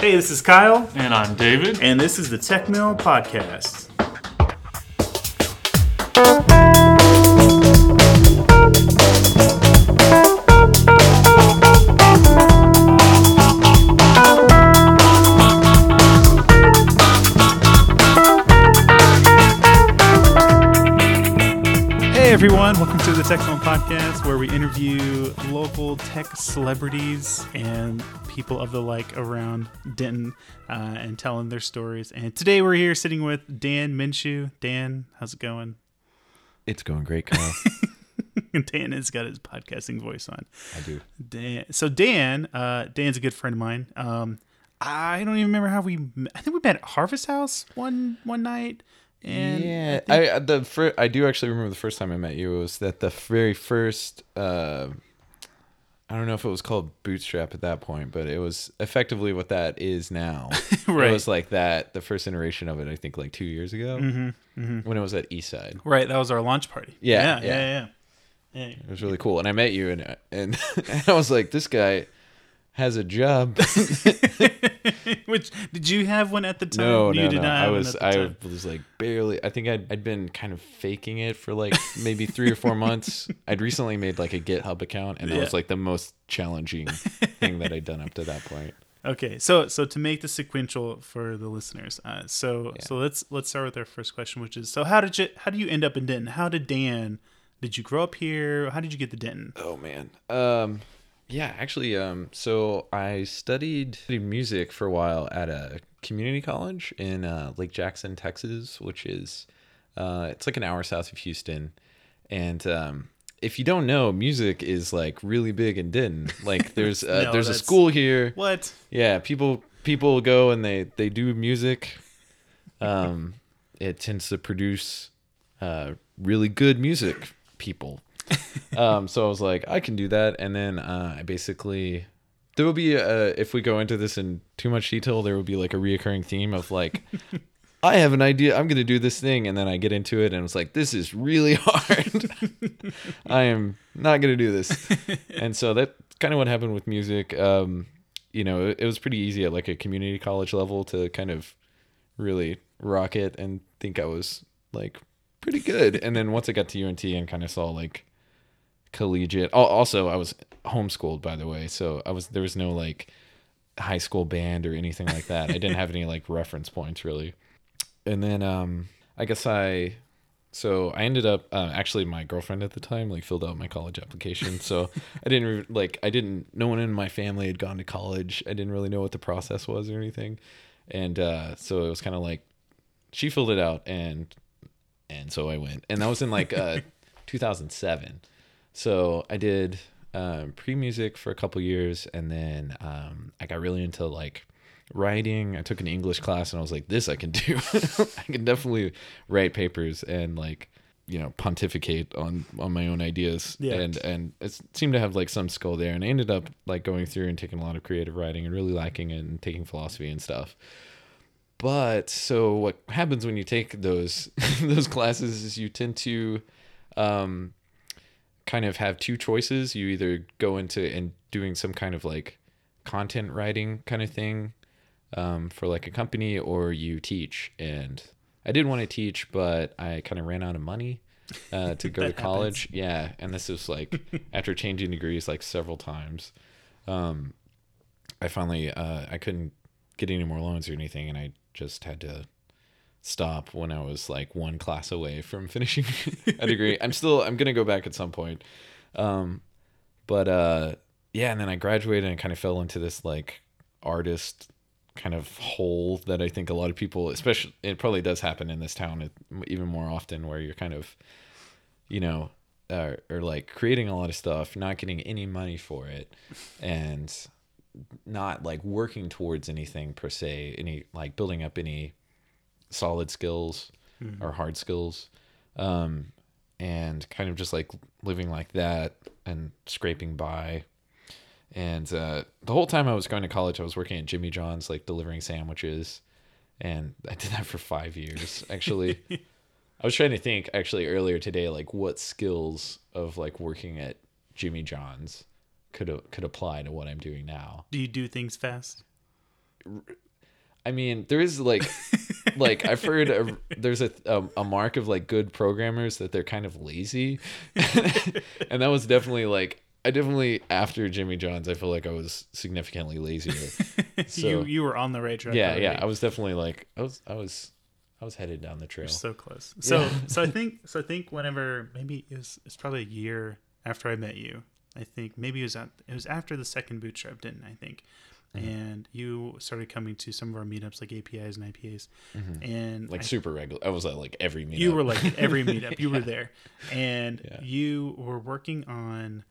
Hey, this is Kyle, And I'm David. and this is the Tech Mill Podcast. Hey everyone, welcome to the Tech Mill Podcast, where we interview local tech celebrities and people of the like around Denton uh, and telling their stories. And today we're here sitting with Dan Minshew. Dan, how's it going? It's going great, Kyle. Dan has got his podcasting voice on. I do. Dan, so Dan, uh, Dan's a good friend of mine. Um, I don't even remember how we. met. I think we met at Harvest House one one night. And yeah, I think- I, the fir- I do actually remember the first time I met you was that the very first. Uh, I don't know if it was called Bootstrap at that point, but it was effectively what that is now. Right. It was like that. The first iteration of it, I think, like two years ago, when it was at Eastside. right, that was our launch party. Yeah, yeah, yeah. yeah, yeah. It was really cool, and I met you, and and, and I was like, this guy has a job. Which did you have one at the time? No, you no, did no. not I was, I time. was like barely. I think I'd, I'd been kind of faking it for like maybe three or four months. I'd recently made like a GitHub account, and that Yeah. was like the most challenging thing that I'd done up to that point. Okay, so so to make the sequential for the listeners, uh, so Yeah. so let's let's start with our first question, which is so how did you how do you end up in Denton? How did Dan? Did you grow up here? How did you get to Denton? Oh man. Um, yeah, actually, um, so I studied, music for a while at a community college in uh, Lake Jackson, Texas, which is uh, it's like an hour south of Houston, and um, if you don't know, music is like really big in Denton. Like, there's uh, No, there's a that's- school here. What? Yeah, people people go and they they do music. Um, it tends to produce uh, really good music people. um, so I was like, I can do that, and then uh, I basically there will be a, if we go into this in too much detail, there will be like a reoccurring theme of like. I have an idea. I'm going to do this thing. And then I get into it and it's like, this is really hard. I am not going to do this. And so that kind of what happened with music. Um, you know, it, it was pretty easy at like a community college level to kind of really rock it and think I was like pretty good. And then once I got to UNT and kind of saw like collegiate, also I was homeschooled by the way. So I was, there was no like high school band or anything like that. I didn't have any like reference points really. And then, um, I guess I, so I ended up uh, actually my girlfriend at the time like filled out my college application. So I didn't re- like I didn't no one in my family had gone to college. I didn't really know what the process was or anything. And uh, so it was kind of like she filled it out and and so I went. And that was in like uh 2007. So I did um, pre-music for a couple years and then um, I got really into like writing. I took an English class and I was like, this I can do. I can definitely write papers and like, you know, pontificate on on my own ideas. Yeah. And and it seemed to have like some skill there. And I ended up like going through and taking a lot of creative writing and really liking it and taking philosophy and stuff. But so what happens when you take those those classes is you tend to um kind of have two choices. You either go into and doing some kind of like content writing kind of thing um, for like a company or you teach. And I did want to teach, but I kind of ran out of money uh, to go to college. Yeah. And this was like after changing degrees like several times. Um, I finally, uh, I couldn't get any more loans or anything. And I just had to stop when I was like one class away from finishing a degree. I'm still, I'm to go back at some point. Um, but, uh, yeah. And then I graduated and kind of fell into this like artist kind of hole that I think a lot of people, especially it probably does happen in this town even more often where you're kind of, you know, or like creating a lot of stuff, not getting any money for it, and not like working towards anything per se, any like building up any solid skills or hard skills, um, and kind of just like living like that and scraping by. And uh, the whole time I was going to college, I was working at Jimmy John's, like delivering sandwiches, and I did that for five years. Actually, I was trying to think actually earlier today, like what skills of like working at Jimmy John's could could apply to what I'm doing now. Do you do things fast? I mean, there is like, like I've heard a, there's a, a a mark of like good programmers that they're kind of lazy, and that was definitely like I definitely after Jimmy John's I feel like I was significantly lazier. So you you were on the right track. yeah, already. yeah, I was definitely like I was I was I was headed down the trail. You're so close. So Yeah. so I think so I think whenever maybe it was it's probably a year after I met you. I think maybe it was at, it was after the second bootstrap, didn't I think? Mm-hmm. And you started coming to some of our meetups like APIs and IPAs, and Mm-hmm. like I- super regular. I was at like every meetup. you were like every meetup. You were there, and Yeah. you were working on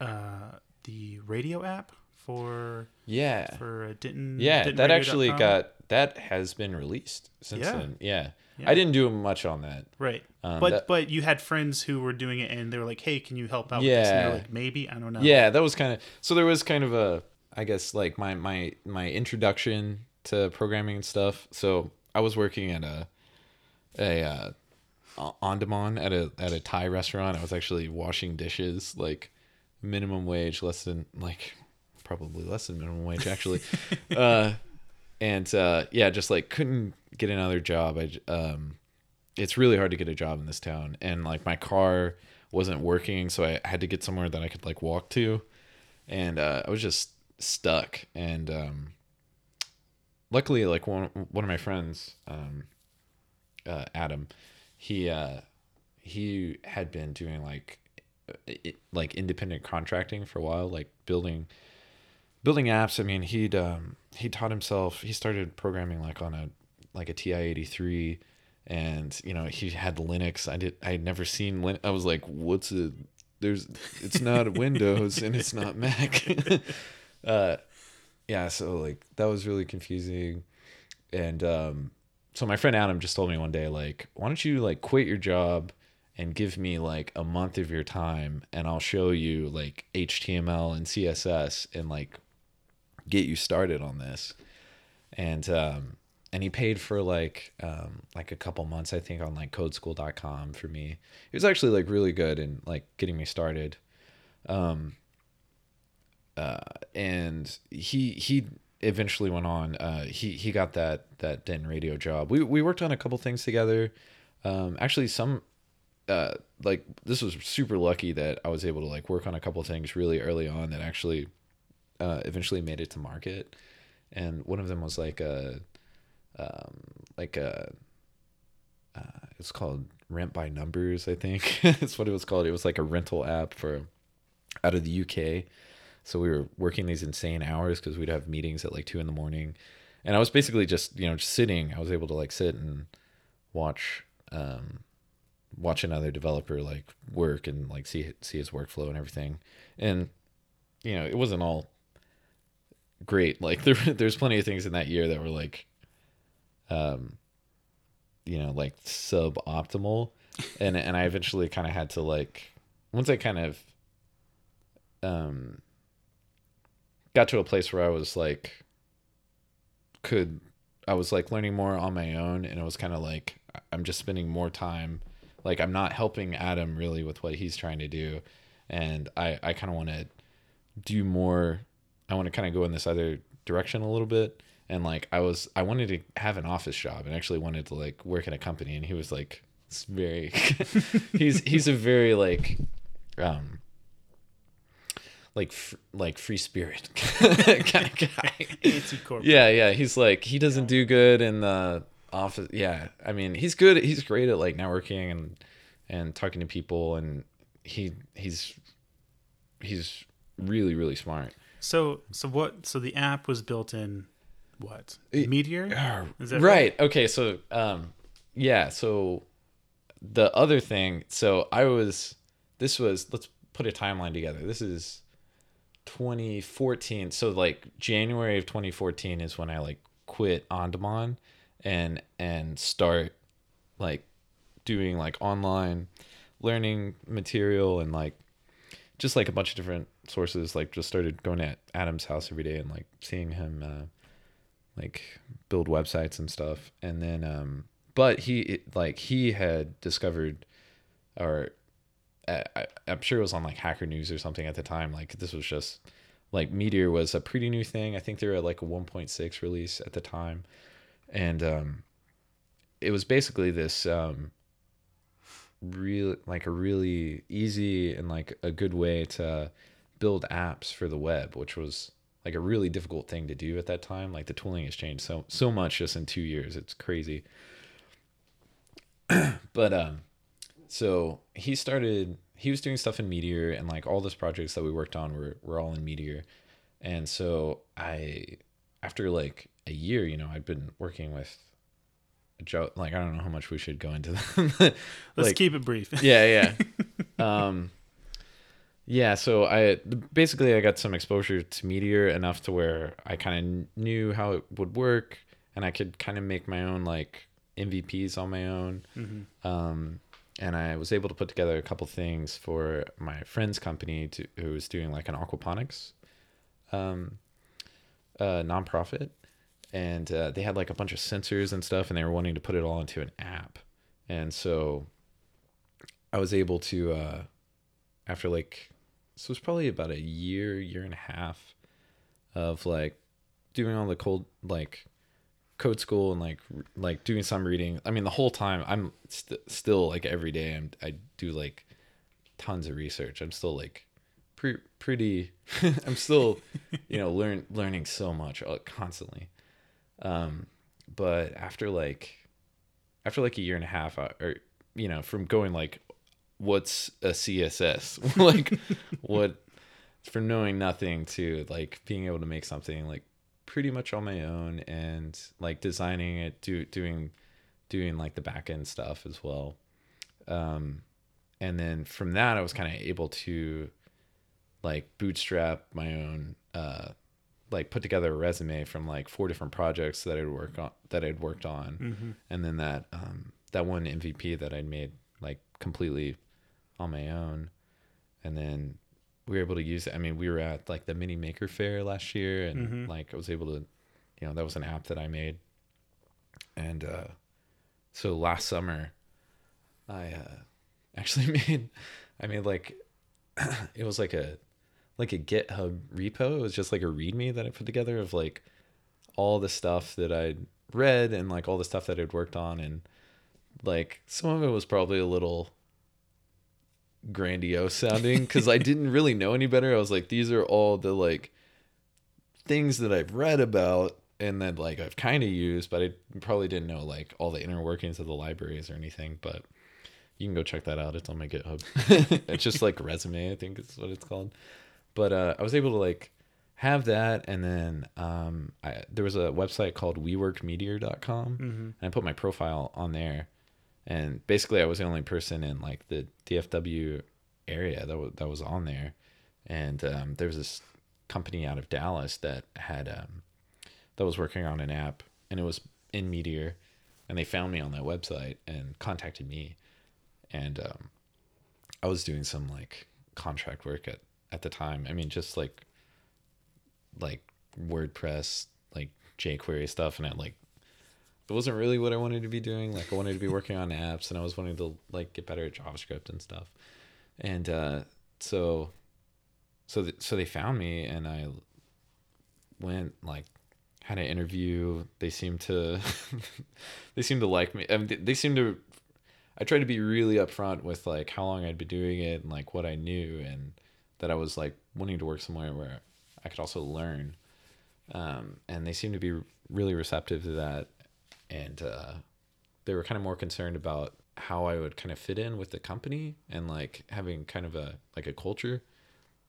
uh, the radio app for yeah, for uh, Denton. yeah. That actually got that has been released since Yeah. then. Yeah. Yeah. I didn't do much on that. right. Um, but that- but you had friends who were doing it, and they were like, "Hey, can you help out?" with this? And Yeah. you're like, maybe I don't know. Yeah, that was kind of so. There was kind of a, I guess, like my my my introduction to programming and stuff. So I was working at a a uh, on demand at a at a Thai restaurant. I was actually washing dishes, like minimum wage, less than like probably less than minimum wage actually. uh, and uh, yeah, just like couldn't get another job. I um, it's really hard to get a job in this town, and like my car wasn't working, so I had to get somewhere that I could like walk to, and uh, I was just stuck. And um, luckily, like one one of my friends, um, uh, Adam, he uh, he had been doing like it, like independent contracting for a while, like building building apps. I mean, he'd um, he taught himself. He started programming like on a like a TI eighty three, and you know he had Linux. I did. I had never seen. I was like, what's a there's it's not Windows and it's not Mac. uh, yeah. So like that was really confusing, and um, so my friend Adam just told me one day like, why don't you like quit your job and give me like a month of your time and I'll show you like HTML and CSS and like get you started on this. And um and he paid for like um like a couple months I think on like codeschool.com for me. It was actually like really good in like getting me started. Um uh and he he eventually went on uh he he got that that Denton radio job. We we worked on a couple things together. Um actually some uh like this was super lucky that I was able to like work on a couple things really early on that actually uh eventually made it to market and one of them was like a um like a uh, it's called rent by numbers i think that's what it was called it was like a rental app for out of the uk so we were working these insane hours because we'd have meetings at like two in the morning. And i was basically just you know just sitting. I was able to like sit and watch um watch another developer like work and like see see his workflow and everything. And you know it wasn't all great. Like there there's plenty of things in that year that were like um you know like suboptimal. And and I eventually kind of had to like once I kind of um got to a place where I was like could I was like learning more on my own and it was kind of like I'm just spending more time like I'm not helping Adam really with what he's trying to do and I I kind of want to do more I want to kind of go in this other direction a little bit and like I was I wanted to have an office job and actually wanted to like work in a company and he was like it's very he's he's a very like um like like free spirit kind of guy Anti-corporate. yeah, yeah. He's like he doesn't do good in the office. Yeah, I mean he's good. He's great at like networking and and talking to people, and he he's he's really really smart. So so what? So the app was built in what? Meteor. Is that right. Okay. So um, yeah. So the other thing. So I was. This was. Let's put a timeline together. This is 2014 so like january of 2014 is when i like quit on demand and and start like doing like online learning material and like just like a bunch of different sources. Like just started going at adam's house every day and like seeing him uh like build websites and stuff. And then um but he like he had discovered or I, I- I'm sure it was on like Hacker News or something at the time. Like this was just like Meteor was a pretty new thing. I think they were at like a 1.6 release at the time, and um, it was basically this um, real like a really easy and like a good way to build apps for the web, which was like a really difficult thing to do at that time. Like the tooling has changed so so much just in two years. It's crazy. but um, so he started. He was doing stuff in Meteor, and like all those projects that we worked on were were all in Meteor. And so I, after like a year, you know, I'd been working with Joe. Like I don't know how much we should go into them. Let's keep it brief. yeah, yeah. um, yeah. So I basically I got some exposure to Meteor enough to where I kind of knew how it would work, and I could kind of make my own like MVPs on my own. Mm-hmm. Um, and I was able to put together a couple things for my friend's company to, who was doing like an aquaponics um, uh, nonprofit, and uh, they had like a bunch of sensors and stuff, and they were wanting to put it all into an app, and so I was able to, uh, after like, so it was probably about a year, year and a half of like doing all the cold like code school and like like doing some reading. I mean, the whole time I'm st- still like every day I'm I do like tons of research. I'm still like pre- pretty. I'm still you know learn learning so much uh, constantly. Um, but after like after like a year and a half, uh, or you know, from going like, what's a CSS? like, what from knowing nothing to like being able to make something like pretty much on my own and like designing it, do doing doing like the back end stuff as well. Um, and then from that, I was kind of able to like bootstrap my own uh like put together a resume from like four different projects that I'd work on that I'd worked on Mm-hmm. and then that um that one MVP that I'd made like completely on my own and then we were able to use it. I mean, we were at like the mini maker fair last year and Mhm. like I was able to you know, that was an app that I made. And uh so last summer I uh actually made I made like it was like a like a GitHub repo. It was just like a README that I put together of like all the stuff that I'd read and like all the stuff that I'd worked on and like some of it was probably a little grandiose sounding because I didn't really know any better. I was like, these are all the like things that I've read about and then like I've kind of used, but I probably didn't know like all the inner workings of the libraries or anything. But you can go check that out. It's on my GitHub. it's just like resume, I think is what it's called. But uh, I was able to like have that, and then um, I, there was a website called WeWorkMeteor.com, Mm-hmm. and I put my profile on there. And basically, I was the only person in like the DFW area that was that was on there. And um, there was this company out of Dallas that had um, that was working on an app, and it was in Meteor, and they found me on that website and contacted me, and um, I was doing some like contract work at at the time. I mean, just like like WordPress, like jQuery stuff, and it like it wasn't really what I wanted to be doing. Like I wanted to be working on apps, and I was wanting to like get better at JavaScript and stuff. And uh, so, so th- so they found me, and I went like had an interview. They seemed to they seemed to like me. I mean, they, they seemed to. I tried to be really upfront with like how long I'd been doing it and like what I knew and that I was like wanting to work somewhere where I could also learn. Um, and they seemed to be really receptive to that. And uh, they were kind of more concerned about how I would kind of fit in with the company and like having kind of a like a culture.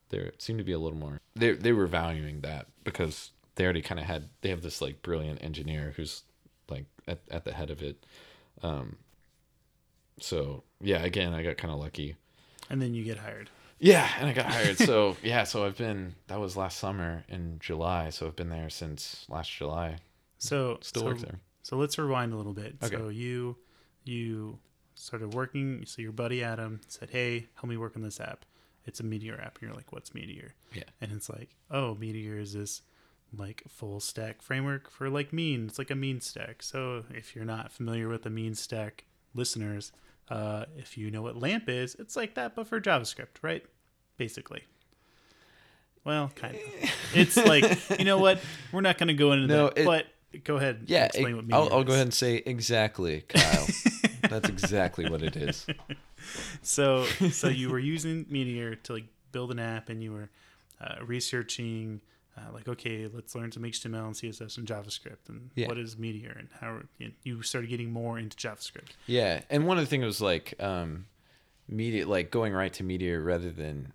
There seemed to be a little more. They they were valuing that because they already kind of had. They have this like brilliant engineer who's like at at the head of it. Um, so yeah, again, I got kind of lucky. And then you get hired. Yeah, and I got hired. so yeah, so I've been that was last summer in July, so I've been there since last July. So Still so, work there. So let's rewind a little bit. Okay. So you you started working. So your buddy Adam said, "Hey, help me work on this app. It's a Meteor app." And you're like, "What's Meteor?" Yeah. And it's like, "Oh, Meteor is this like full stack framework for like mean. It's like a mean stack. So if you're not familiar with the mean stack, listeners, uh, if you know what LAMP is, it's like that but for JavaScript, right? Basically. Well, kind of. It's like you know what? We're not going to go into No, that. it- but go ahead. Yeah, explain it- what I'll, I'll go ahead and say exactly, Kyle. That's exactly what it is. So, so you were using Meteor to like build an app, and you were uh, researching, uh, like, okay, let's learn some HTML and CSS and JavaScript, and Yeah. what is Meteor, and how you, you started getting more into JavaScript. Yeah, and one of the things was like um, media, like going right to Meteor rather than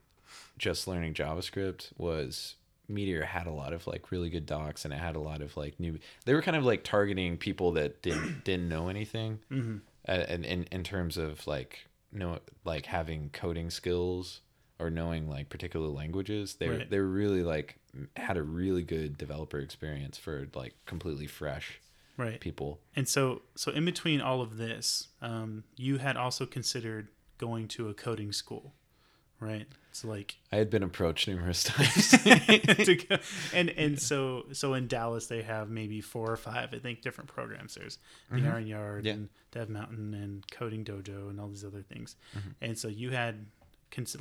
just learning JavaScript was Meteor had a lot of like really good docs, and it had a lot of like new. They were kind of like targeting people that didn't didn't know anything, Mm-hmm. uh, and in in terms of like know like having coding skills or knowing like particular languages. They were Right. they were really like had a really good developer experience for like completely fresh Right. people. And so, so in between all of this, um, you had also considered going to a coding school, right? So like I had been approached numerous times. and and so so in Dallas they have maybe four or five I think different programs. There's the Iron Yard Mm-hmm. Yeah. and Dev Mountain and Coding Dojo and all these other things. Mm-hmm. And so you had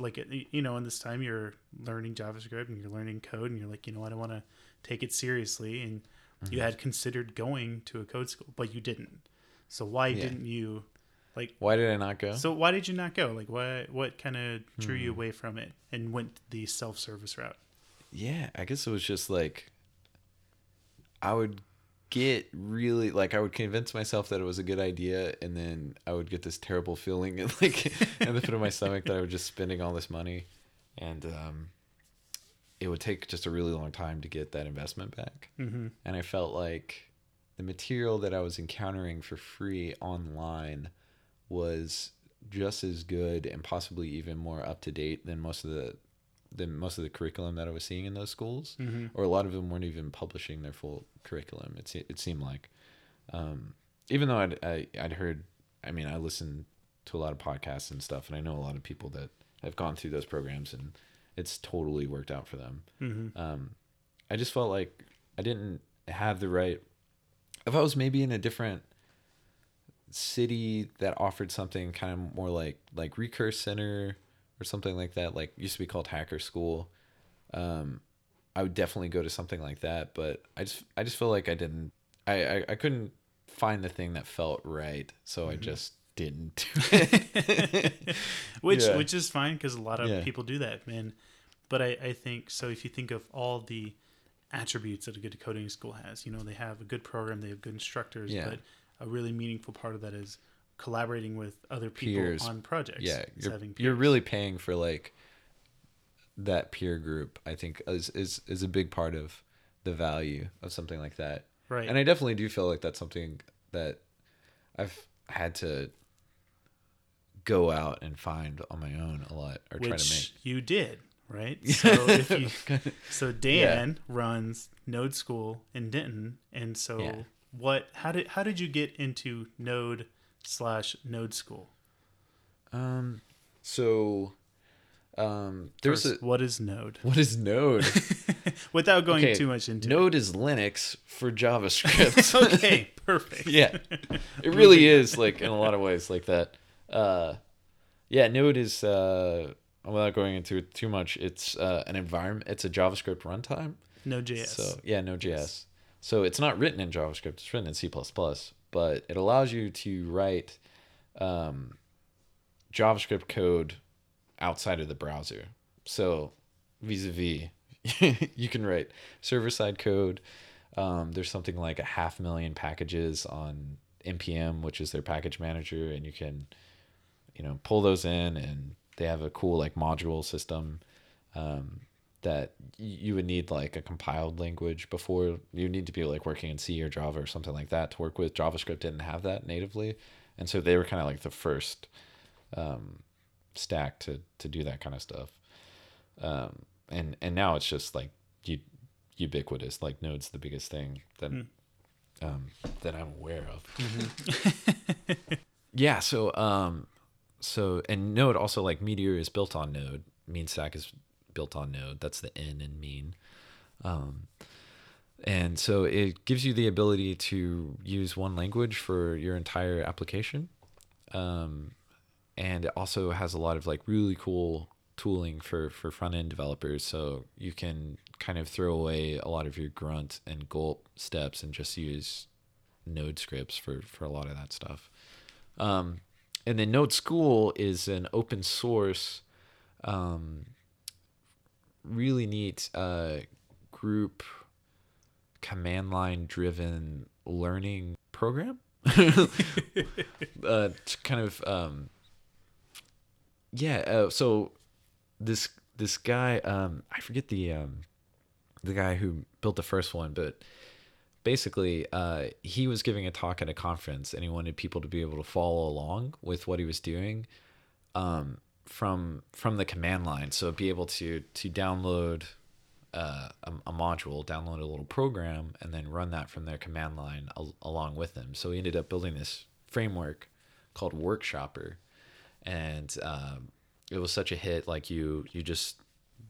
like you know in this time you're learning JavaScript and you're learning code and you're like you know what I want to take it seriously and Mm-hmm. you had considered going to a code school but you didn't. So why Yeah. didn't you like Why did I not go? so why did you not go? Like what what kind of drew Hmm. you away from it and went the self-service route? yeah, I guess it was just like I would get really like I would convince myself that it was a good idea, and then I would get this terrible feeling in like in the pit of my stomach that I was just spending all this money, and um, it would take just a really long time to get that investment back. Mm-hmm. and I felt like the material that I was encountering for free online was just as good and possibly even more up to date than most of the than most of the curriculum that I was seeing in those schools, Mm-hmm. or a lot of them weren't even publishing their full curriculum. It it seemed like, um, even though I'd I, I'd heard, I mean, I listened to a lot of podcasts and stuff, and I know a lot of people that have gone through those programs, and it's totally worked out for them Mm-hmm. um, I just felt like I didn't have the right. If I was maybe in a different city that offered something kind of more like like Recurse Center or something like that, like used to be called Hacker School, um, I would definitely go to something like that. But I just I just feel like I didn't. I I, I couldn't find the thing that felt right, so I just didn't do it. which Yeah. which is fine because a lot of Yeah. people do that man but I, I think so if you think of all the attributes that a good coding school has you know they have a good program they have good instructors Yeah. but a really meaningful part of that is collaborating with other people Peers. on projects yeah you're, you're really paying for like that peer group i think is, is is a big part of the value of something like that. Right. And i definitely do feel like that's something that i've had to go out and find on my own a lot or try to make. you did right? So if you so dan runs node school in denton and so Yeah. What how did how did you get into node slash node school? Um so um there's a what is node? What is node? Without going Okay, too much into node is linux for javascript. Okay, perfect. yeah. It really is like in a lot of ways like that. Uh yeah node is uh without going into it too much it's uh an environment it's a javascript runtime. Node.js. so yeah node.js so it's not written in javascript it's written in c++ but it allows you to write um javascript code outside of the browser. So vis-a-vis you can write server-side code um, there's something like a half million packages on npm which is their package manager and you can you know pull those in and they have a cool like module system. Um, that you would need like a compiled language before. You need to be like working in c or java or something like that to work with. Javascript didn't have that natively. And so they were kind of like the first um, stack to to do that kind of stuff. Um, and and now it's just like you ubiquitous. Like node's the biggest thing that um, that i'm aware of. Yeah so um so and node also like meteor is built on node. Mean stack is built on node. That's the n in mean. Um and so it gives you the ability to use one language for your entire application. Um and it also has a lot of like really cool tooling for for front end developers, so you can kind of throw away a lot of your grunt and gulp steps and just use Node scripts for for a lot of that stuff. Um, and then Node School is an open source, um, really neat uh, group command line driven learning program. uh, kind of um, yeah. Uh, so this this guy um, I forget the um, the guy who built the first one, but basically uh, he was giving a talk at a conference and he wanted people to be able to follow along with what he was doing um, from from the command line. So be able to to download uh, a, a, module download a little program and then run that from their command line al- along with them. So we ended up building this framework called workshopper. And um, it was such a hit. Like you you just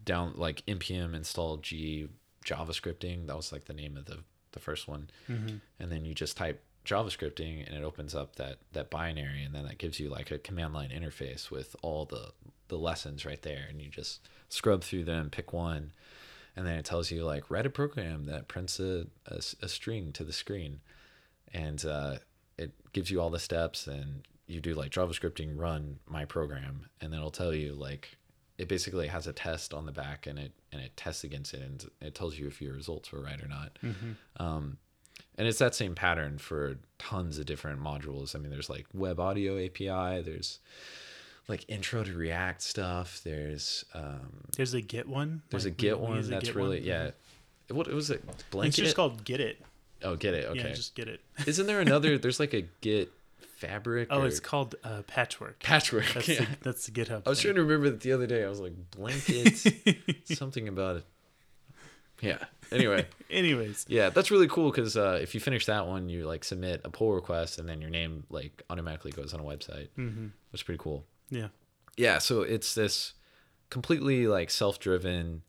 down like npm install g javascripting. That was like the name of the the first one, mm-hmm. and then you just type JavaScripting and it opens up that that binary, and then that gives you like a command line interface with all the the lessons right there, and you just scrub through them, pick one, and then it tells you like write a program that prints a a, a string to the screen, and uh, it gives you all the steps, and you do like JavaScripting run my program, and then it'll tell you like it basically has a test on the back and it and it tests against it and it tells you if your results were right or not. Mm-hmm. Um, and it's that same pattern for tons of different modules. I mean, there's like web audio API. There's like intro to React stuff. There's um, there's a Git one. There's like, a Git one that's Git really one. yeah. What was it? Blanket. It's just called Get It. Oh, get it. Okay. Yeah, just get it. Isn't there another? There's like a Git fabric. Oh, or... it's called uh, patchwork. Patchwork. That's, yeah. the, that's the GitHub. I was thing. trying to remember that the other day. I was like blankets, something about it. Yeah. Anyway. Anyways. Yeah, that's really cool because uh, if you finish that one, you like submit a pull request, and then your name like automatically goes on a website. Mm-hmm. Is pretty cool. Yeah. Yeah. So it's this completely like self-driven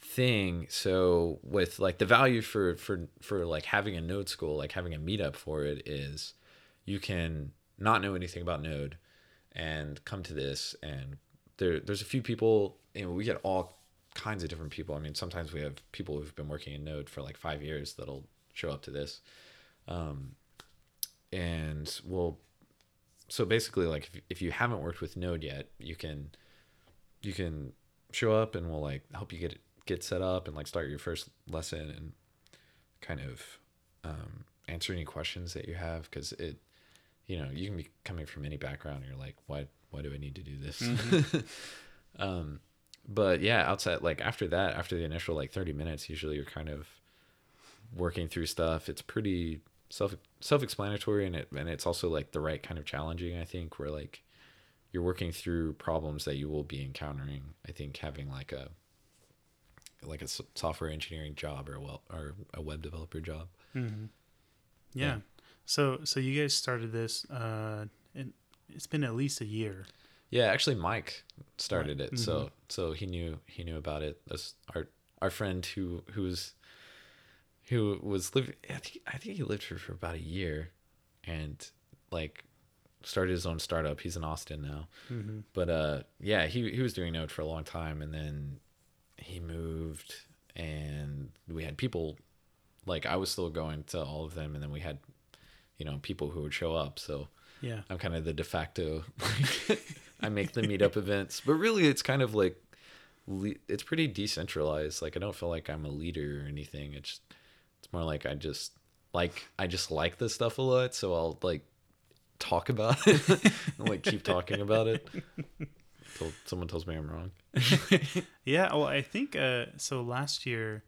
thing so with like the value for for for like having a node school like having a meetup for it is you can not know anything about Node and come to this and there there's a few people you know we get all kinds of different people i mean sometimes we have people who've been working in node for like five years that'll show up to this um, and will so basically like if, if you haven't worked with node yet you can you can show up and we'll like help you get get set up and like start your first lesson and kind of um, answer any questions that you have because it you know, you can be coming from any background. And you're like, why, why do I need to do this? Mm-hmm. um, but yeah, outside, like after that, after the initial like 30 minutes, usually you're kind of working through stuff. It's pretty self, self-explanatory and it, and it's also like the right kind of challenging, I think, where like you're working through problems that you will be encountering. I think having like a, like a software engineering job or a well or a web developer job. Mm-hmm. Yeah. yeah. So so you guys started this, uh, and it's been at least a year. Yeah, actually, Mike started it, mm-hmm. so so he knew he knew about it. That's our our friend who who was who was living. I think I think he lived here for about a year, and like started his own startup. He's in Austin now, mm-hmm. but uh, yeah, he he was doing Node for a long time, and then he moved, and we had people like I was still going to all of them, and then we had you know people who would show up. So yeah, I'm kind of the de facto. I make the meetup events, but really it's kind of like it's pretty decentralized. Like I don't feel like I'm a leader or anything. It's it's more like I just like I just like this stuff a lot, so I'll like talk about it and like keep talking about it until someone tells me I'm wrong. yeah, well, I think uh, so. Last year,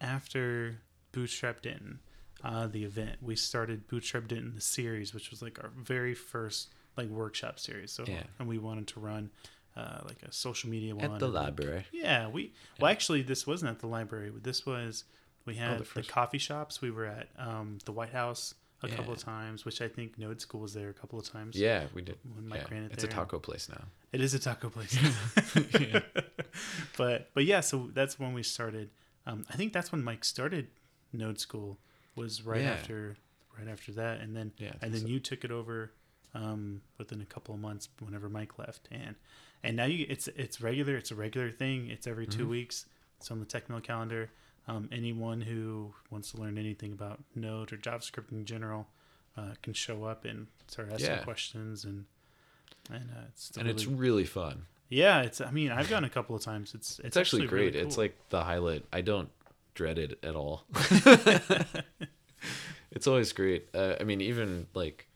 after Bootstrapped in, uh, the event. We started bootstrapped in the series, which was like our very first like workshop series. So yeah. and we wanted to run uh, like a social media one at the library. Yeah, we yeah. well actually this wasn't at the library. This was we had oh, the, the, coffee shops. We were at um, the White House a yeah. couple of times, which I think Node School was there a couple of times. Yeah, we did. When Mike yeah. ran it It's there. a taco place now. It is a taco place. but but yeah, so that's when we started. Um, I think that's when Mike started Node School was right yeah. after right after that, and then yeah, and then so. you took it over um, within a couple of months whenever Mike left, and and now you it's it's regular. It's a regular thing. It's every 2 Mhm. weeks. It's on the Techmill calendar. Um, anyone who wants to learn anything about Node or JavaScript in general uh, can show up and start asking Yeah. questions and and uh, it's and really, it's really fun. yeah. It's I mean I've gone a couple of times. It's it's, It's, actually, really great. It's cool. like the highlight. I don't dread it at all. it's always great. Uh, I mean, even like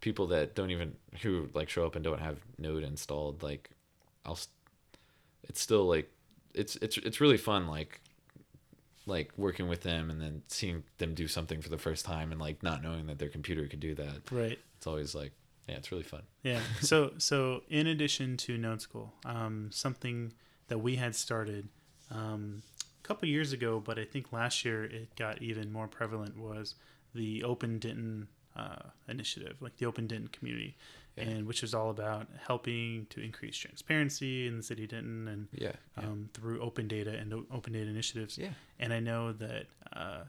people that don't even who like show up and don't have Node installed, like I'll. It's still like it's it's it's really fun. Like like working with them and then seeing them do something for the first time and like not knowing that their computer could do that. right. It's always like yeah, it's really fun. Yeah. So so in addition to Node School, um, something that we had started um, a couple years ago, but I think last year it got even more prevalent was the Open Denton uh, initiative, like the Open Denton community, Yeah. and which is all about helping to increase transparency in the city of Denton and Yeah. Yeah. um, through open data and open data initiatives. yeah. And I know that uh,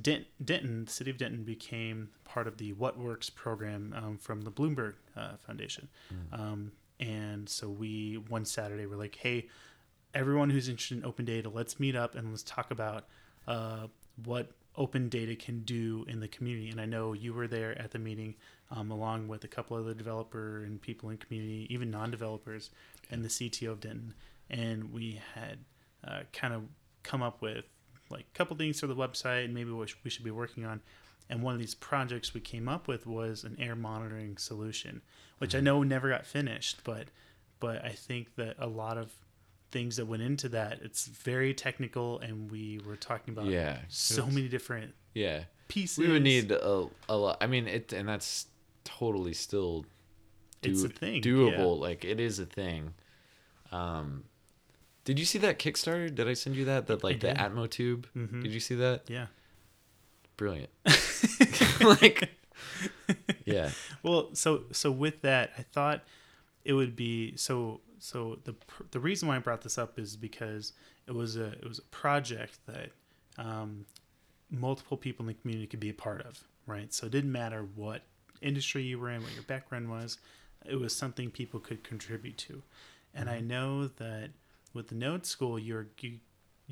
Dent- Denton, the city of Denton, became part of the What Works program um, from the Bloomberg uh, Foundation. Um, and so we, one Saturday, were like, hey, everyone who's interested in open data, let's meet up and let's talk about uh, what open data can do in the community. And I know you were there at the meeting um, along with a couple other developer and people in community, even non-developers, and the CTO of Denton. And we had uh, kind of come up with like a couple things for the website and maybe what we should be working on. And one of these projects we came up with was an air monitoring solution, which I know never got finished, but but I think that a lot of things that went into that, it's very technical, and we were talking about Yeah. so many different Yeah. pieces. We would need a, a lot. I mean, it, and that's totally still do, It's a thing, doable. Like it is a thing. Um, did you see that Kickstarter? Did I send you that? That like the. Atmotube. Mhm. Did you see that? yeah. Brilliant. like, yeah, Well, so so with that, I thought it would be so so the the reason why I brought this up is because it was a it was a project that um, multiple people in the community could be a part of, right? So it didn't matter what industry you were in, what your background was, it was something people could contribute to. And I know that with the Node School, you're you,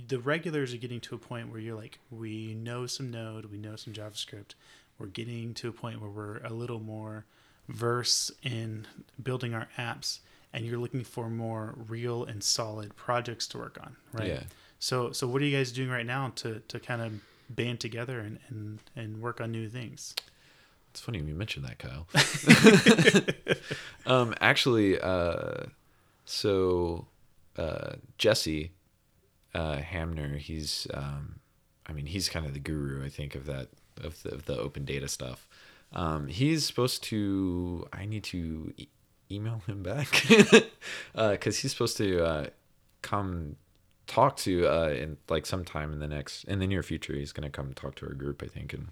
the regulars are getting to a point where you're like, we know some Node, we know some JavaScript. We're getting to a point where we're a little more verse in building our apps, and you're looking for more real and solid projects to work on, right? yeah. So, so what are you guys doing right now to to kind of band together and and and work on new things? It's funny you mentioned that, Kyle. um, actually, uh, so uh, Jesse uh, Hamner, he's, um, I mean, he's kind of the guru, I think, of that of the, of the open data stuff. Um, he's supposed to. I need to email him back because he's supposed to uh, come talk to uh, in like sometime in the next in the near future. He's gonna come talk to our group, I think, and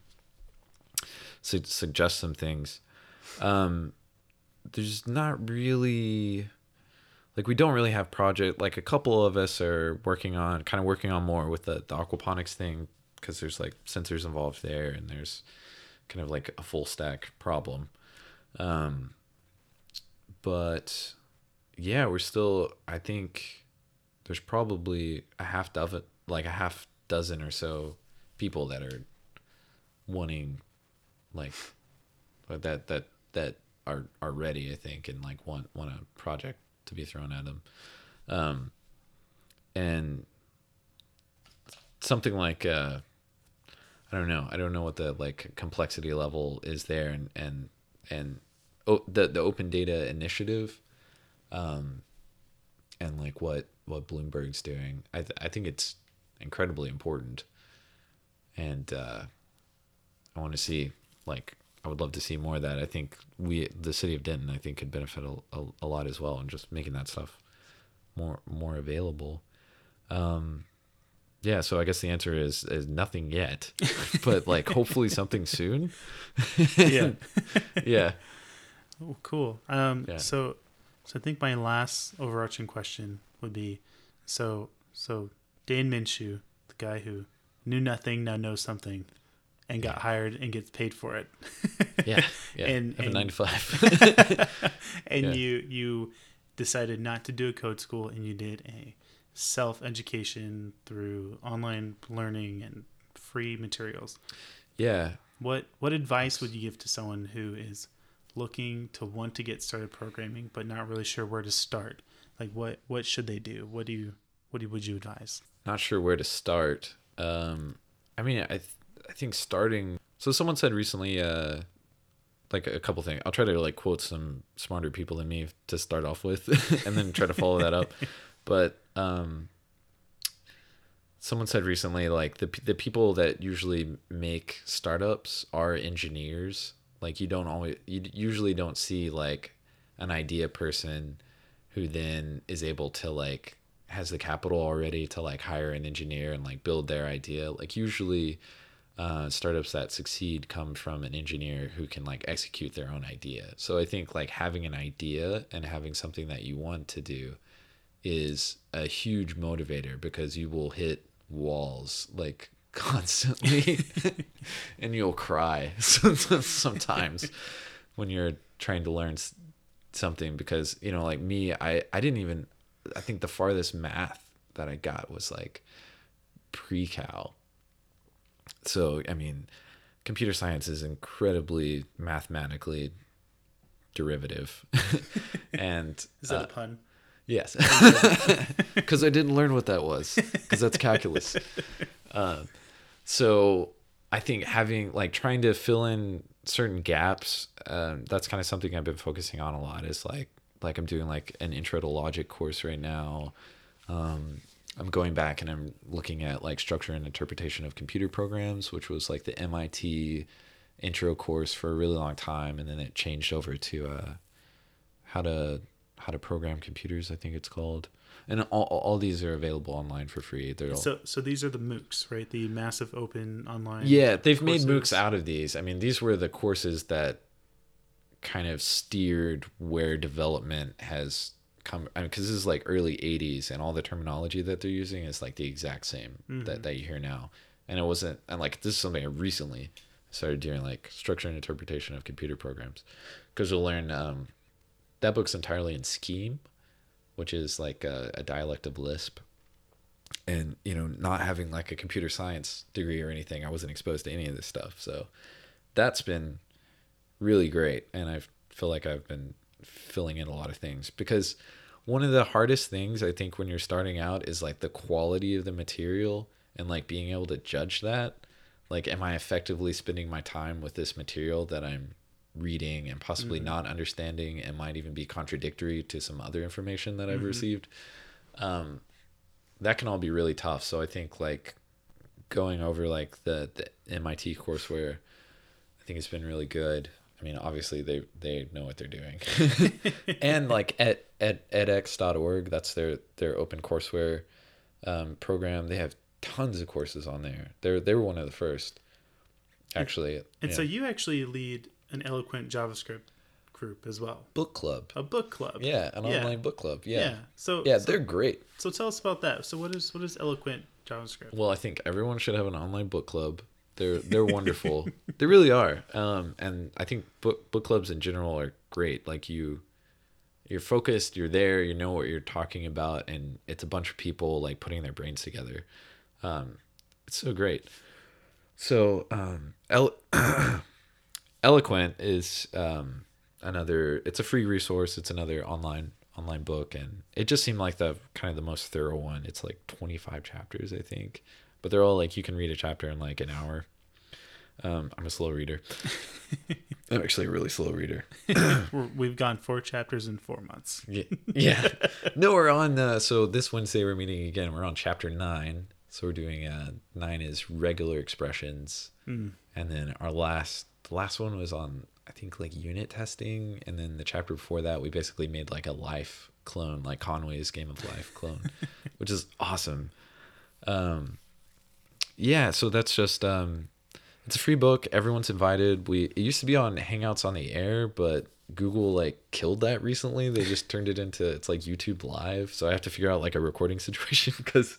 su- suggest some things. Um, there's not really like we don't really have project like a couple of us are working on kind of working on more with the, the aquaponics thing because there's like sensors involved there and there's kind of like a full stack problem um but yeah we're still i think there's probably a half dozen like a half dozen or so people that are wanting like that that that are are ready i think and like want want a project to be thrown at them. Um and something like uh i don't know. I don't know what the like complexity level is there and and and oh, the the open data initiative um and like what what bloomberg's doing. I th- i think it's incredibly important. And uh i want to see like i would love to see more of that. I think we the city of denton i think could benefit a, a, a lot as well and just making that stuff more more available. Um yeah so i guess the answer is is nothing yet but like hopefully something soon. Yeah. yeah Oh, cool. Um, Yeah. So, so I think my last overarching question would be, so so Dan Minshew, the guy who knew nothing now knows something, and got hired and gets paid for it. Yeah, yeah. And- and- nine to five. and Yeah. you you decided not to do a code school and you did a self education through online learning and free materials. yeah, What what advice would you give to someone who is looking to want to get started programming but not really sure where to start? Like what what should they do? What do you what do, would you advise? not sure where to start. Um, I mean, I th- I think starting. So someone said recently, uh, like a couple things. I'll try to like quote some smarter people than me to start off with, and then try to follow that up. But um, someone said recently, like the the people that usually make startups are engineers. Like you don't always, you usually don't see like an idea person who then is able to like has the capital already to like hire an engineer and like build their idea. Like usually uh, startups that succeed come from an engineer who can like execute their own idea. So i think like having an idea and having something that you want to do is a huge motivator because you will hit walls. Like constantly. And you'll cry sometimes when you're trying to learn something because you know like me i i didn't even i think the farthest math that i got was like pre-cal. So i mean computer science is incredibly mathematically derivative. And Is that uh, a pun? Yes, because I didn't learn what that was, because that's calculus. Um, so I think having like trying to fill in certain gaps, um, that's kind of something I've been focusing on a lot. Is like like I'm doing like an intro to logic course right now. Um, I'm going back and I'm looking at like structure and interpretation of computer programs, which was like the MIT intro course for a really long time, and then it changed over to uh, how to how to program computers. I think it's called, and all, all these are available online for free. They're all So so these are the MOOCs, right? The massive open online. yeah, they've made. MOOCs out of these. I mean, these were the courses that kind of steered where development has come. I mean, because this is like early '80s, and all the terminology that they're using is like the exact same that that you hear now. And it wasn't. And like this is something I recently started doing, like structure and interpretation of computer programs, because you'll learn. Um, that book's entirely in Scheme, which is like a, a dialect of Lisp. And you know not having like a computer science degree or anything i wasn't exposed to any of this stuff. So that's been really great. And i feel like i've been filling in a lot of things because one of the hardest things i think when you're starting out is like the quality of the material and like being able to judge that. Like am i effectively spending my time with this material that i'm reading and possibly not understanding and might even be contradictory to some other information that i've received um, that can all be really tough. So I think like going over like the, the MIT courseware, I think it's been really good. I mean, obviously they they know what they're doing, and like at at edx.org, that's their their open courseware um, program. They have tons of courses on there. They're they were one of the first, actually. And yeah. so you actually lead an eloquent JavaScript group as well, book club, a book club. yeah, an Yeah. online book club, Yeah. yeah, So yeah, so, they're great. so tell us about that. So what is what is eloquent JavaScript? Well, I think everyone should have an online book club. They're they're wonderful. they really are. Um, and I think book book clubs in general are great. Like you, you're focused. You're there. You know what you're talking about, and it's a bunch of people like putting their brains together. Um, it's so great. So, um, El- Eloquent is um, another. It's a free resource. It's another online online book, and it just seemed like the kind of the most thorough one. It's like 25 chapters, I think, but they're all like you can read a chapter in like an hour. Um, I'm a slow reader. I'm actually a really slow reader. We're, we've gone four chapters in four months. Yeah. yeah. No, we're on. Uh, so this Wednesday we're meeting again. We're on chapter nine. So we're doing uh, nine is regular expressions, and then our last the last one was on I think like unit testing, and then the chapter before that we basically made like a life clone, like Conway's Game of Life clone, which is awesome. Um, yeah. So that's just um, it's a free book. Everyone's invited. We it used to be on Hangouts on the Air, but Google like killed that recently. They just turned it into it's like YouTube Live. So I have to figure out like a recording situation because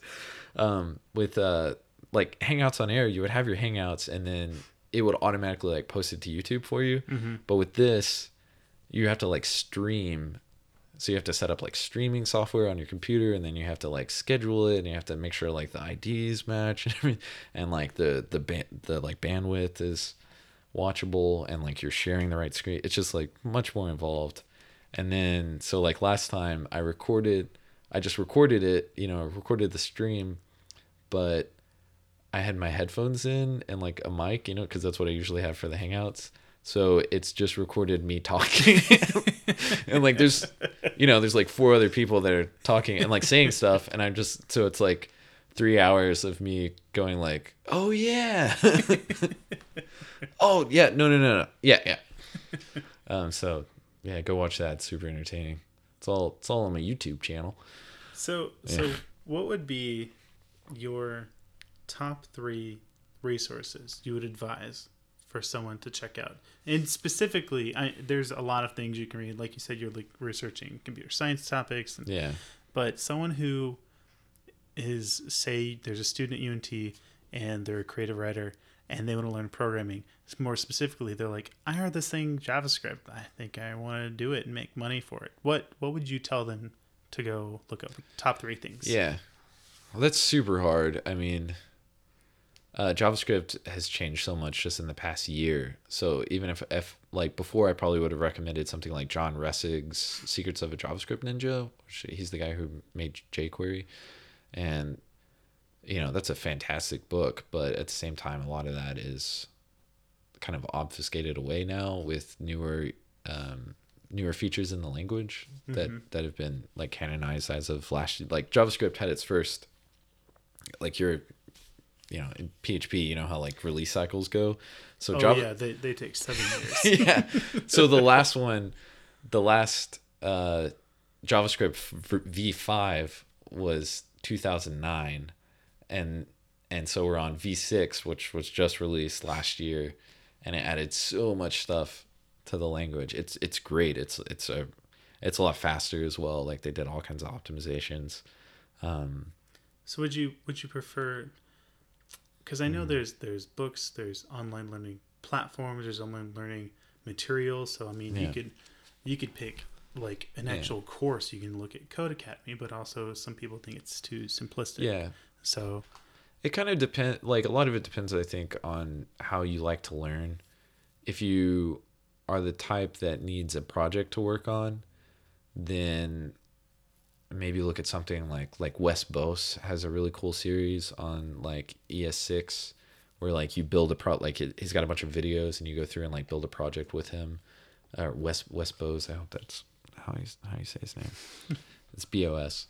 um, with uh, like Hangouts on Air, you would have your Hangouts and then it would automatically like post it to YouTube for you. Mm-hmm. But with this, you have to like stream. So you have to set up like streaming software on your computer, and then you have to like schedule it, and you have to make sure like the IDs match and everything, and like the the ban- the like bandwidth is watchable, and like you're sharing the right screen. It's just like much more involved. And then so like last time I recorded, I just recorded it, you know, recorded the stream, but I had my headphones in and like a mic, you know, because that's what I usually have for the Hangouts. So it's just recorded me talking. and like there's, you know, there's like four other people that are talking and like saying stuff. And I'm just, so it's like three hours of me going like, oh yeah. oh yeah. No, no, no, no. Yeah, yeah. Um, so yeah, go watch that. It's super entertaining. It's all, it's all on my YouTube channel. So, so what would be your top three resources you would advise for someone to check out? And specifically, I, there's a lot of things you can read. Like you said, you're like researching computer science topics, and, Yeah. but someone who is say there's a student at UNT and they're a creative writer and they want to learn programming. More specifically, they're like, I heard this thing JavaScript. I think I want to do it and make money for it. What what would you tell them to go look up? Top three things. Yeah. Well, that's super hard. I mean, uh, JavaScript has changed so much just in the past year. So even if, if like before, I probably would have recommended something like John Resig's Secrets of a JavaScript Ninja. Which he's the guy who made jQuery, and you know that's a fantastic book. But at the same time, a lot of that is kind of obfuscated away now with newer um, newer features in the language that that have been like canonized as of last like JavaScript had its first like your you know in PHP you know how like release cycles go? So Oh Java yeah, they, they take seven years. yeah. So the last one the last uh JavaScript v- v5 was 2009 and and so we're on v6 which was just released last year and it added so much stuff to the language. It's it's great. It's it's a it's a lot faster as well. Like they did all kinds of optimizations. Um So would you would you prefer? Because I know mm. there's there's books, there's online learning platforms, there's online learning materials. So I mean, you could you could pick like an Yeah. actual course. You can look at Codecademy, but also some people think it's too simplistic. yeah So it kind of depend like a lot of it depends i think on how you like to learn if you are the type that needs a project to work on then maybe look at something like like wes bose has a really cool series on like es6 where like you build a pro like he's got a bunch of videos and you go through and like build a project with him. Uh, wes wes bose i hope that's how you how you say his name. It's bos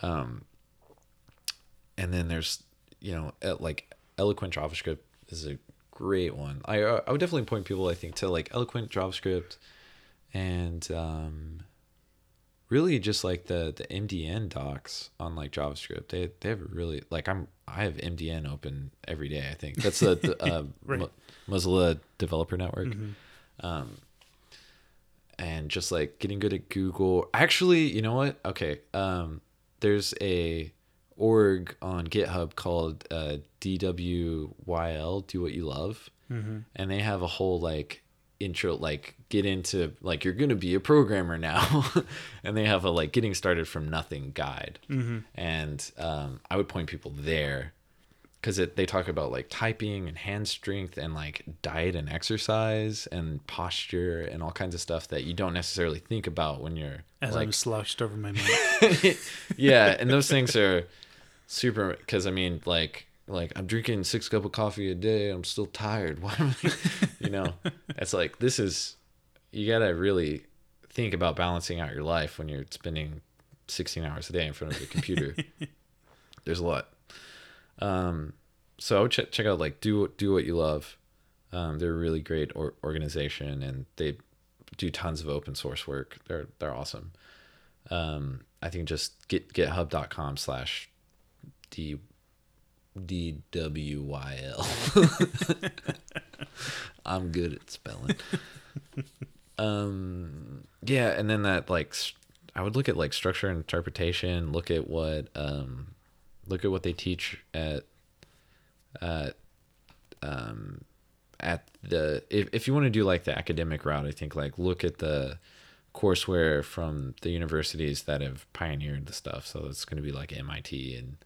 um and then there's you know like eloquent javascript is a great one. I i would definitely point people i think to like eloquent javascript and um really just like the the mdn docs on like javascript they they have a really like i'm i have mdn open every day i think that's the, the uh, Right. Mo- mozilla developer network mhm. um and just like getting good at google actually you know what okay um there's a org on github called uh dwyl do what you love Mhm. and they have a whole like intro like get into like you're gonna be a programmer now. And they have a like getting started from nothing guide. Mhm. and um, i would point people there because they talk about like typing and hand strength and like diet and exercise and posture and all kinds of stuff that you don't necessarily think about when you're as like I'm slouched over my yeah and those things are super because i mean like like i'm drinking six cup of coffee a day. I'm still tired. Why am I, you know? It's like this is you gotta really think about balancing out your life when you're spending 16 hours a day in front of the computer. There's a lot. Um so i would check, check out like do do what you love. Um they're a really great or, organization and they do tons of open source work. They're they're awesome. Um i think just get github.com slash d d w y l i'm good at spelling um yeah and then that like I would look at like structure and interpretation look at what um look at what they teach at at um at the if, if you want to do like the academic route, I think like look at the courseware from the universities that have pioneered the stuff. So it's going to be like MIT and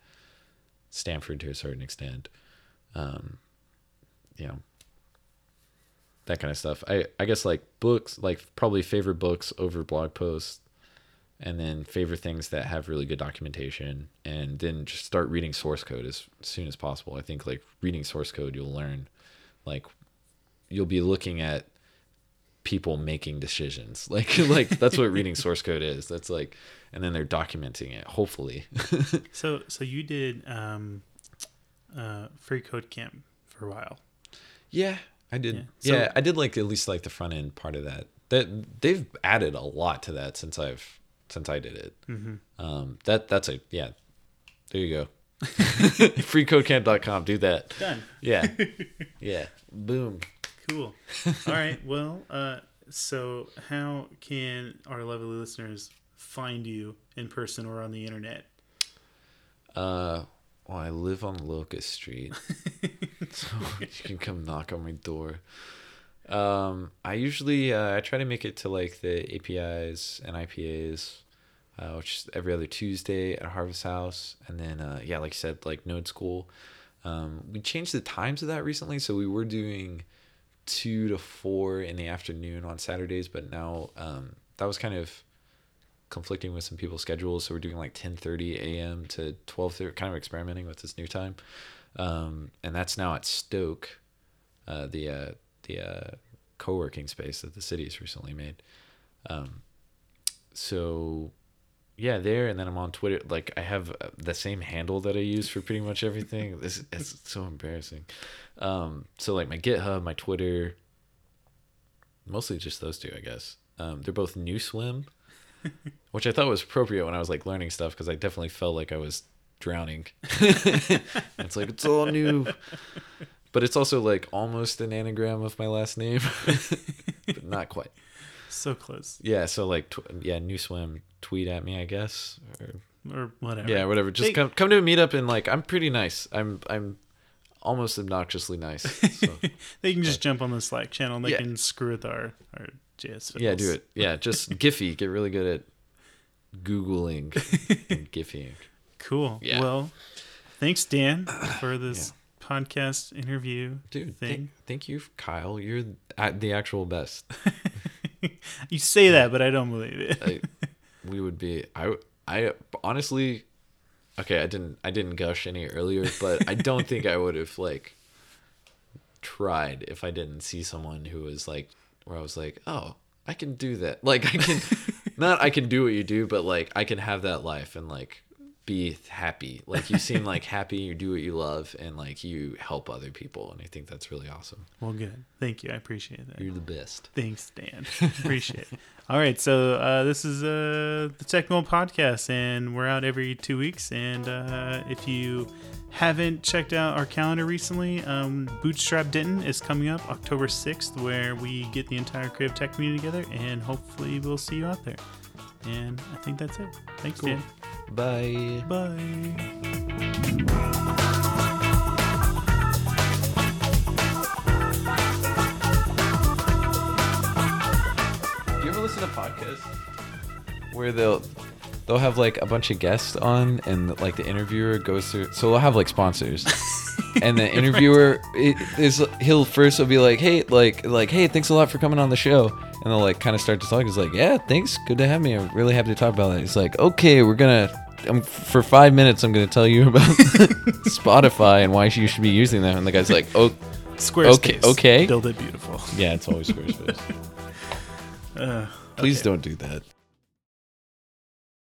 Stanford to a certain extent. Um, you know, that kind of stuff. I I guess like books, like probably favorite books over blog posts, and then favorite things that have really good documentation, and then just start reading source code as soon as possible. I think like reading source code, you'll learn, like, you'll be looking at people making decisions. Like like that's what reading source code is. That's like, and then they're documenting it. Hopefully. So so you did um, uh, free code camp for a while. Yeah, I did. Yeah. Yeah, I did like at least like the front end part of that. That they've added a lot to that since I've since I did it. Mm-hmm. Um, that that's a yeah. There you go. Freecodecamp.com. Do that. Done. Yeah, yeah. Boom. Cool. All right. Well, uh, so how can our lovely listeners find you in person or on the internet? Uh, well, I live on Locust Street, so you can come knock on my door. Um, I usually uh, I try to make it to like the APIs and IPAs, uh, which is every other Tuesday at Harvest House, and then uh, yeah, like I said, like Node School. Um, we changed the times of that recently, so we were doing two to four in the afternoon on Saturdays, but now um, that was kind of conflicting with some people's schedules, so we're doing like 10:30 a.m. to 12:30, kind of experimenting with this new time, um, and that's now at Stoke, uh, the uh, the uh, co-working space that the city's recently made. Um, so yeah, there, and then I'm on Twitter. Like I have uh, the same handle that I use for pretty much everything. This is so embarrassing. Um, so like my GitHub, my Twitter, mostly just those two, I guess. Um, they're both New Swim, which I thought was appropriate when I was like learning stuff because I definitely felt like I was drowning. it's like it's all new, but it's also like almost an anagram of my last name, but not quite. So close, Yeah, so like tw- yeah, New Swim, tweet at me, I guess. Or, or whatever. yeah, whatever. Just They- come come to a meetup and like I'm pretty nice. I'm I'm almost obnoxiously nice. So. They can just jump on the Slack channel. and They Yeah. can screw with our our JS. Yeah, do it. Yeah, just Giphy. Get really good at googling and Giphying. Cool. Yeah. Well, thanks, Dan, for this podcast interview Dude, thing. thank, thank you, Kyle. You're at the actual best. you say that, but I don't believe it. I, we would be. I I honestly, okay. I didn't I didn't gush any earlier, but I don't think I would have like tried if I didn't see someone who was like where I was like, oh, I can do that. Like I can, not I can do what you do, but like I can have that life and like be happy. Like you seem like happy, you do what you love, and like you help other people, and I think that's really awesome. well, good. Thank you. I appreciate that. You're the best. Thanks, Dan. Appreciate it. All right, so uh, this is uh, the Techmo Podcast, and we're out every two weeks. And uh, if you haven't checked out our calendar recently, um, Bootstrap Denton is coming up October 6th, where we get the entire creative tech community together, and hopefully we'll see you out there. And I think that's it. Thanks, Cool. Dan. Bye. Bye. Do you ever listen to podcasts where they'll they'll have like a bunch of guests on and like the interviewer goes through so they'll have like sponsors. And the interviewer it is he'll first will be like hey like like hey thanks a lot for coming on the show. And they'll like kind of start to talk. He's like yeah thanks. Good to have me. I'm really happy to talk about that he's like okay we're gonna I'm, for five minutes i'm gonna tell you about spotify and why you should be using them. And the guy's like oh Squarespace. okay. Build it beautiful. yeah it's always squarespace. Uh, please okay. don't do that